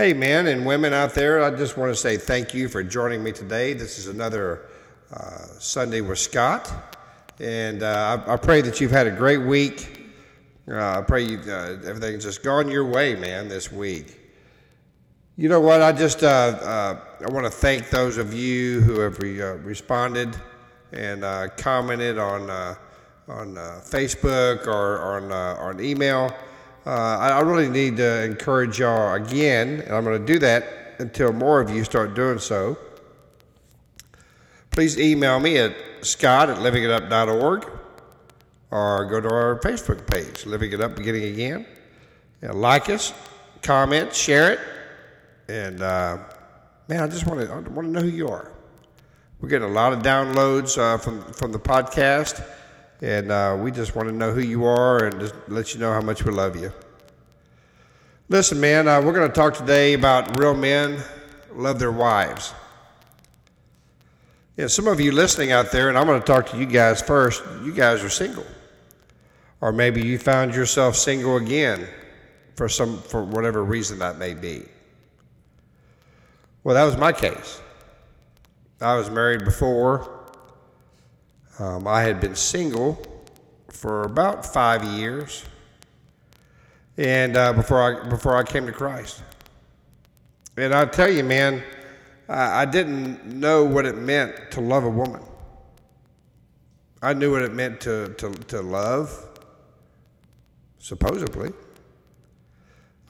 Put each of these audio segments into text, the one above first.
Hey, men and women out there, I just want to say thank you for joining me today. This is another uh, Sunday with Scott. And uh, I, I, pray that you've had a great week. Uh, I pray you, uh, everything's just gone your way, man, this week. You know what? I just uh, uh, I want to thank those of you who have re- responded and commented on on Facebook or on on email. Uh, I really need to encourage y'all again, and I'm going to do that until more of you start doing so. Please email me at scott at livingitup.org or go to our Facebook page, Living It Up Beginning Again. Like us, comment, share it, and uh, man, I just want to want to know who you are. We're getting a lot of downloads uh, from from the podcast. And uh, we just want to know who you are and just let you know how much we love you. Listen, man, uh, we're going to talk today about real men love their wives. Yeah, some of you listening out there, and I'm going to talk to you guys first. You guys are single, or maybe you found yourself single again for some for whatever reason that may be. Well, that was my case. I was married before. Um, I had been single for about five years, and uh, before I before I came to Christ. And I'll tell you, man, I, I didn't know what it meant to love a woman. I knew what it meant to to, to love, supposedly.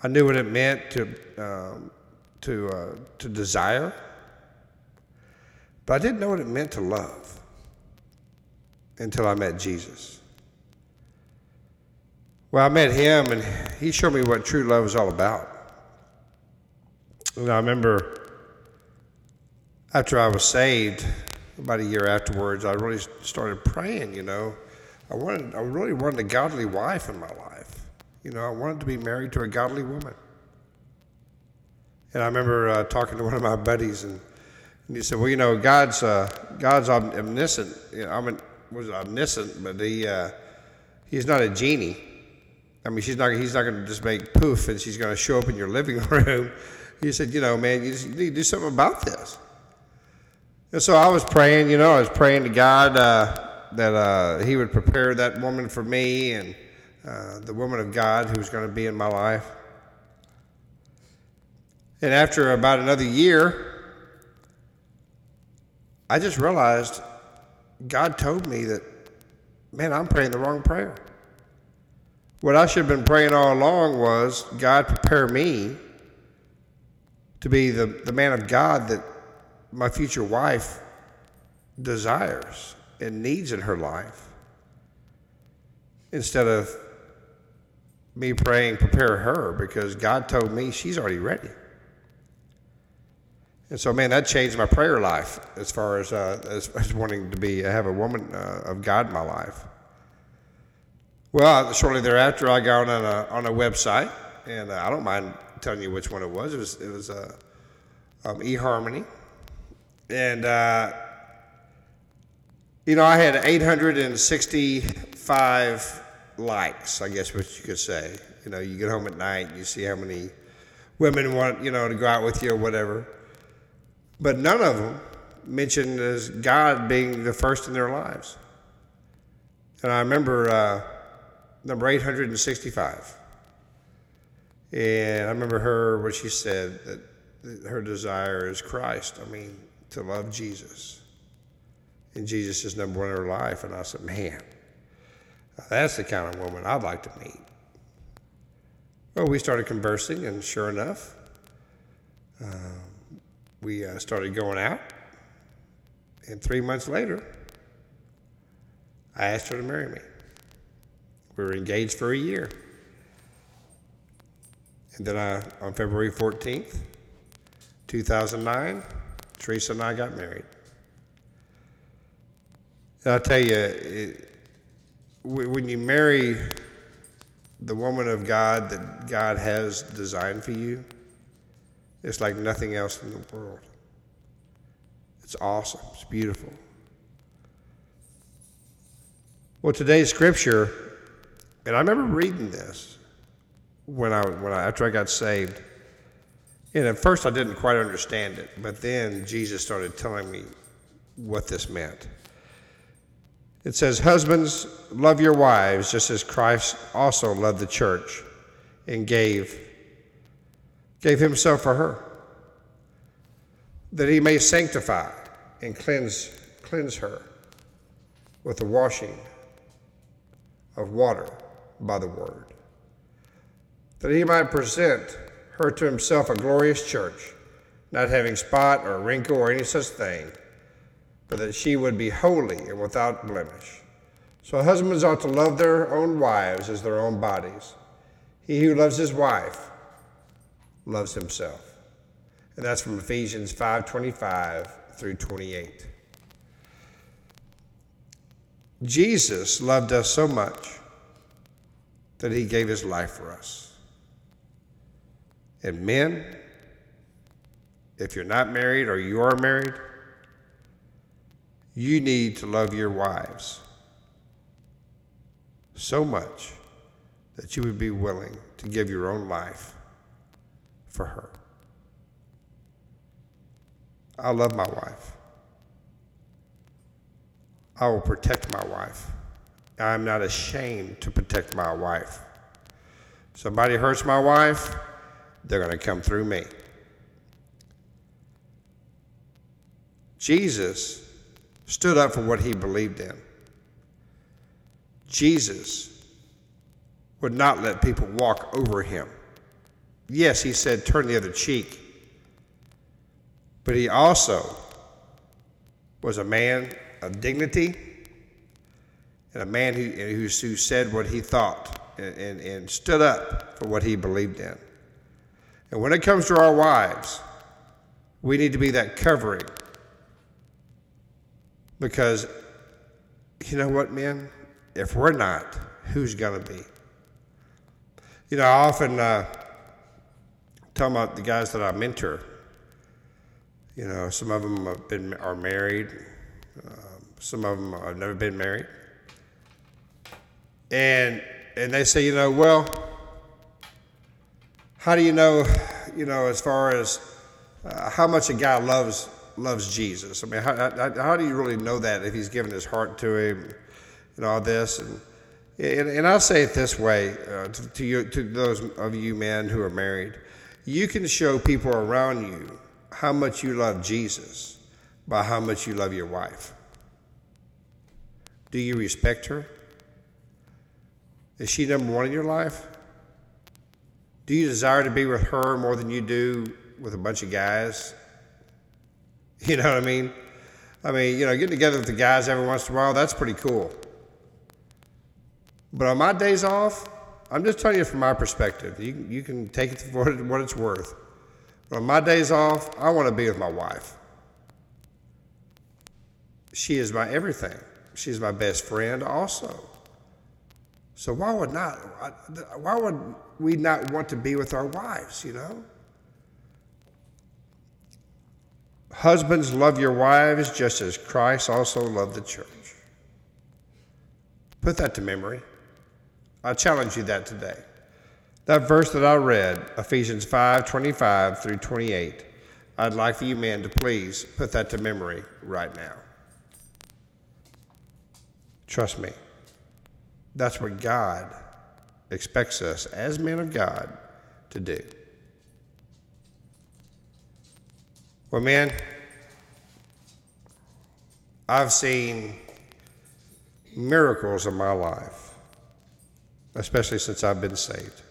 I knew what it meant to um, to uh, to desire, but I didn't know what it meant to love until I met Jesus. Well, I met him, and he showed me what true love is all about. And I remember after I was saved, about a year afterwards, I really started praying. You know, I wanted, I really wanted a godly wife in my life. You know, I wanted to be married to a godly woman. And I remember uh, talking to one of my buddies, and, and he said, "Well, you know, God's uh, God's omniscient. You know, was omniscient, but he uh, he's not a genie. I mean, she's not. He's not going to just make poof and she's going to show up in your living room. He said, you know, man, you, need to do something about this. And so I was praying. You know, I was praying to God uh, that uh, He would prepare that woman for me and uh, the woman of God who was going to be in my life. And after about another year, I just realized God told me that, man, I'm praying the wrong prayer. What I should have been praying all along was, God, prepare me to be the, the man of God that my future wife desires and needs in her life. Instead of me praying, prepare her, because God told me she's already ready. And so, man, that changed my prayer life as far as, uh, as, as, wanting to be have a woman uh, of God in my life. Well, shortly thereafter, I got on a on a website, and uh, I don't mind telling you which one it was. It was it was uh, um, eHarmony, and uh, you know I had 865 likes, I guess what you could say. You know, you get home at night, you see how many women want you know to go out with you or whatever. But none of them mentioned as God being the first in their lives. And I remember uh, number 865. And I remember her, what she said, that her desire is Christ. I mean, to love Jesus. And Jesus is number one in her life. And I said, man, that's the kind of woman I'd like to meet. Well, we started conversing, and sure enough, um, we uh, started going out. And three months later, I asked her to marry me. We were engaged for a year. And then I, on February 14th, 2009, Teresa and I got married. And I'll tell you, it, when you marry the woman of God that God has designed for you, it's like nothing else in the world. It's awesome. It's beautiful. Well, today's scripture, and I remember reading this when I, when I after I got saved, And at first, I didn't quite understand it, but then Jesus started telling me what this meant. It says, Husbands, love your wives just as Christ also loved the church and gave, gave himself for her, that he may sanctify and cleanse, cleanse her with the washing of water by the word, that he might present her to himself a glorious church, not having spot or wrinkle or any such thing, but that she would be holy and without blemish. So husbands ought to love their own wives as their own bodies. He who loves his wife loves himself. And that's from Ephesians 5:25 through 28. Jesus loved us so much that he gave his life for us. And men, if you're not married or you are married, you need to love your wives so much that you would be willing to give your own life for her. I love my wife. I will protect my wife. I'm not ashamed to protect my wife. Somebody hurts my wife, they're going to come through me. Jesus stood up for what he believed in. Jesus would not let people walk over him. Yes, he said, turn the other cheek. But he also was a man of dignity and a man who, who, who said what he thought and, and, and stood up for what he believed in. And when it comes to our wives, we need to be that covering. Because you know what, men? If we're not, who's going to be? You know, I often uh, tell about the guys that I mentor. You know, some of them have been are married. Uh, some of them have never been married. And and they say, you know, well, how do you know, you know, as far as uh, how much a guy loves loves Jesus? I mean, how, how, how, do you really know that if he's given his heart to him and all this? And and, and I'll say it this way uh, to, to you, to those of you men who are married, you can show people around you how much you love Jesus by how much you love your wife. Do you respect her? Is she number one in your life? Do you desire to be with her more than you do with a bunch of guys? You know what I mean? I mean, you know, getting together with the guys every once in a while, that's pretty cool. But on my days off, I'm just telling you from my perspective. You, you can take it for what it's worth. But on my days off, I want to be with my wife. She is my everything. She's my best friend also. So why would not why would we not want to be with our wives, you know? Husbands love your wives just as Christ also loved the church. Put that to memory. I challenge you that today. That verse that I read, Ephesians 5 25 through 28, I'd like for you men to please put that to memory right now. Trust me. That's what God expects us as men of God to do. Well, man, I've seen miracles in my life, especially since I've been saved.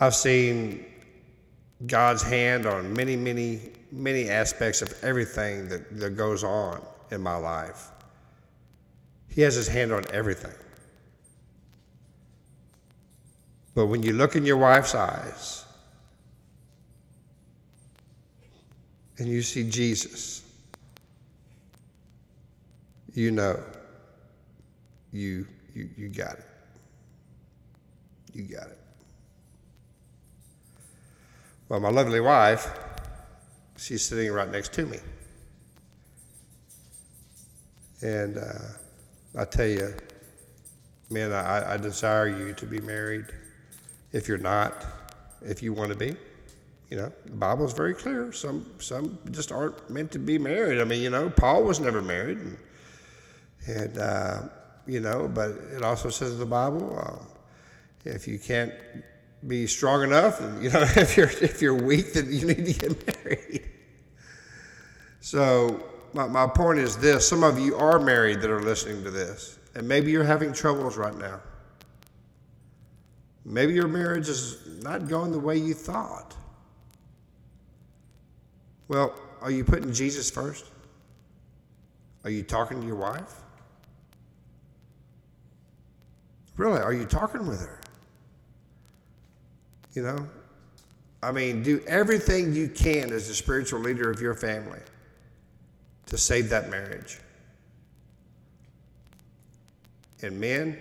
I've seen God's hand on many, many, many aspects of everything that, that goes on in my life. He has his hand on everything. But when you look in your wife's eyes and you see Jesus, you know you, you, you got it. You got it. Well, my lovely wife, she's sitting right next to me. And, uh, I tell you, man, I, I desire you to be married. If you're not, if you want to be, You know, the Bible is very clear. Some some just aren't meant to be married. I mean, you know, Paul was never married, and, and uh, you know, but it also says in the Bible, uh, if you can't be strong enough, you know, if you're if you're weak, then you need to get married. So my, my point is this: some of you are married that are listening to this, and maybe you're having troubles right now. Maybe your marriage is not going the way you thought. Well, are you putting Jesus first? Are you talking to your wife? Really, are you talking with her? You know? I mean, do everything you can as the spiritual leader of your family to save that marriage. And men,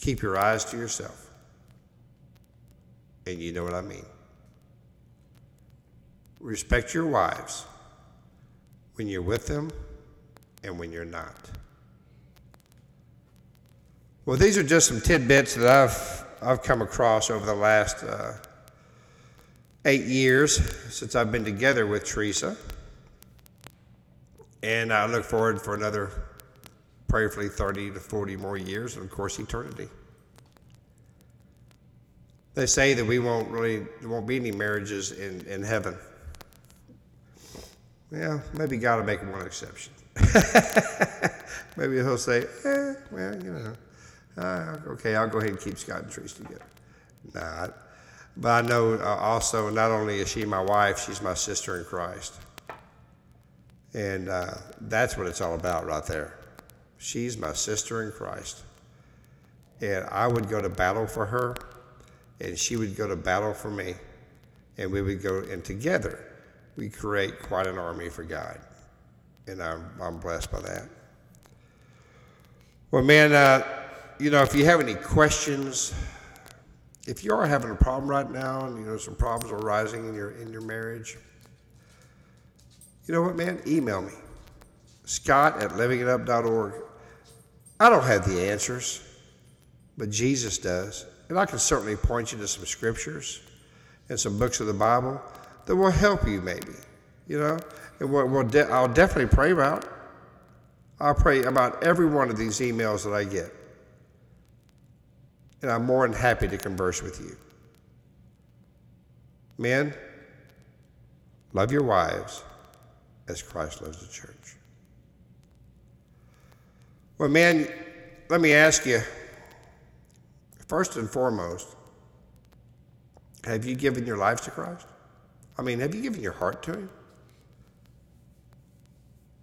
keep your eyes to yourself. And you know what I mean. Respect your wives when you're with them and when you're not. Well, these are just some tidbits that I've, I've come across over the last uh, eight years since I've been together with Teresa. And I look forward for another prayerfully 30 to 40 more years, and of course, eternity. They say that we won't really, there won't be any marriages in, in heaven. Yeah, maybe God will make one exception. maybe he'll say, eh, well, you know, uh, okay, I'll go ahead and keep Scott and Trees together. Nah, but I know uh, also not only is she my wife, she's my sister in Christ. And uh, that's what it's all about right there. She's my sister in Christ. And I would go to battle for her, and she would go to battle for me. And we would go, and together, we create quite an army for God. And I'm, I'm blessed by that. Well, man, uh, you know, if you have any questions, if you are having a problem right now, and you know some problems are arising in your in your marriage, you know what, man? Email me, Scott at livingitup.org. I don't have the answers, but Jesus does, and I can certainly point you to some scriptures and some books of the Bible that will help you, maybe. You know, and we'll, we'll de- I'll definitely pray about. I'll pray about every one of these emails that I get and I'm more than happy to converse with you. Men, love your wives as Christ loves the church. Well, man, let me ask you first and foremost, have you given your life to Christ? I mean, have you given your heart to Him?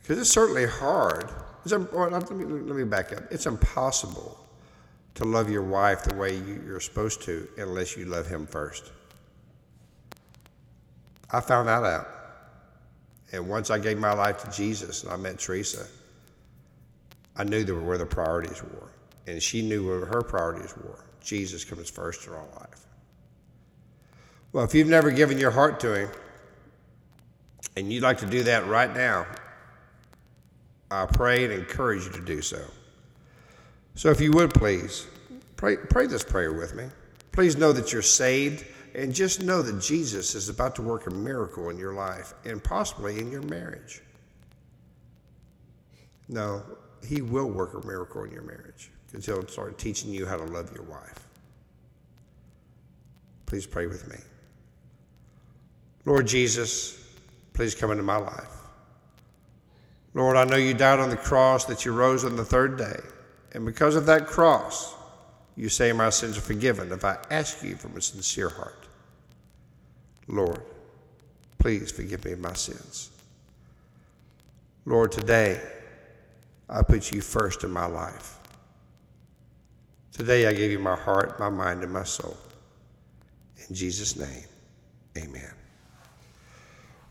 Because it's certainly hard. It's, well, let, me, let me back up. It's impossible to love your wife the way you, are supposed to unless you love him first. I found that out. And once I gave my life to Jesus and I met Teresa, I knew there were where the priorities were. And she knew where her priorities were. Jesus comes first in our life. Well, if you've never given your heart to him and you'd like to do that right now, I pray and encourage you to do so. So if you would please, pray, pray this prayer with me. Please know that you're saved and just know that Jesus is about to work a miracle in your life and possibly in your marriage. No, he will work a miracle in your marriage because he'll start teaching you how to love your wife. Please pray with me. Lord Jesus, please come into my life. Lord, I know you died on the cross, that you rose on the third day. And because of that cross, you say my sins are forgiven if I ask you from a sincere heart. Lord, please forgive me my sins. Lord, today I put you first in my life. Today I give you my heart, my mind, and my soul. In Jesus' name, amen.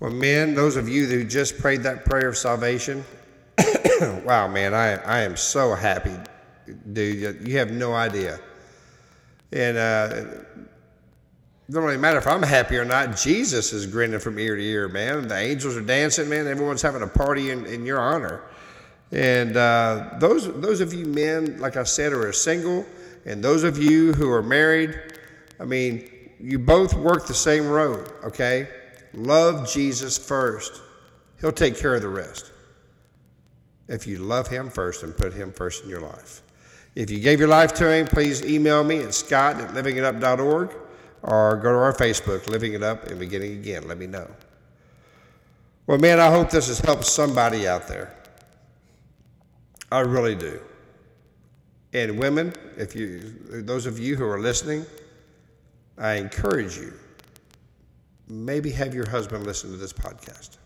Well, men, those of you who just prayed that prayer of salvation, wow, man, I, I am so happy, dude. You have no idea. And uh, it don't really matter if I'm happy or not. Jesus is grinning from ear to ear, man. The angels are dancing, man. Everyone's having a party in, in your honor. And uh, those those of you men, like I said, who are single, and those of you who are married, I mean, you both work the same road, okay? Love Jesus first. He'll take care of the rest. If you love him first and put him first in your life. If you gave your life to him, please email me at scott at livingitup.org or go to our Facebook, Living It Up and Beginning Again. Let me know. Well, man, I hope this has helped somebody out there. I really do. And women, if you, those of you who are listening, I encourage you, maybe have your husband listen to this podcast.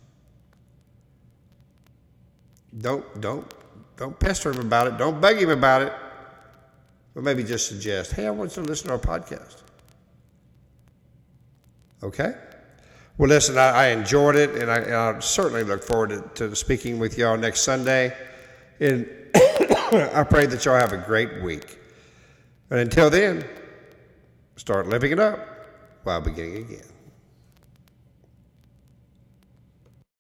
Don't don't don't pester him about it. Don't beg him about it. But maybe just suggest, hey, I want you to listen to our podcast. Okay? Well, listen, I, I enjoyed it, and I, and I, certainly look forward to, to speaking with y'all next Sunday. And I pray that y'all have a great week. And until then, start living it up while beginning again.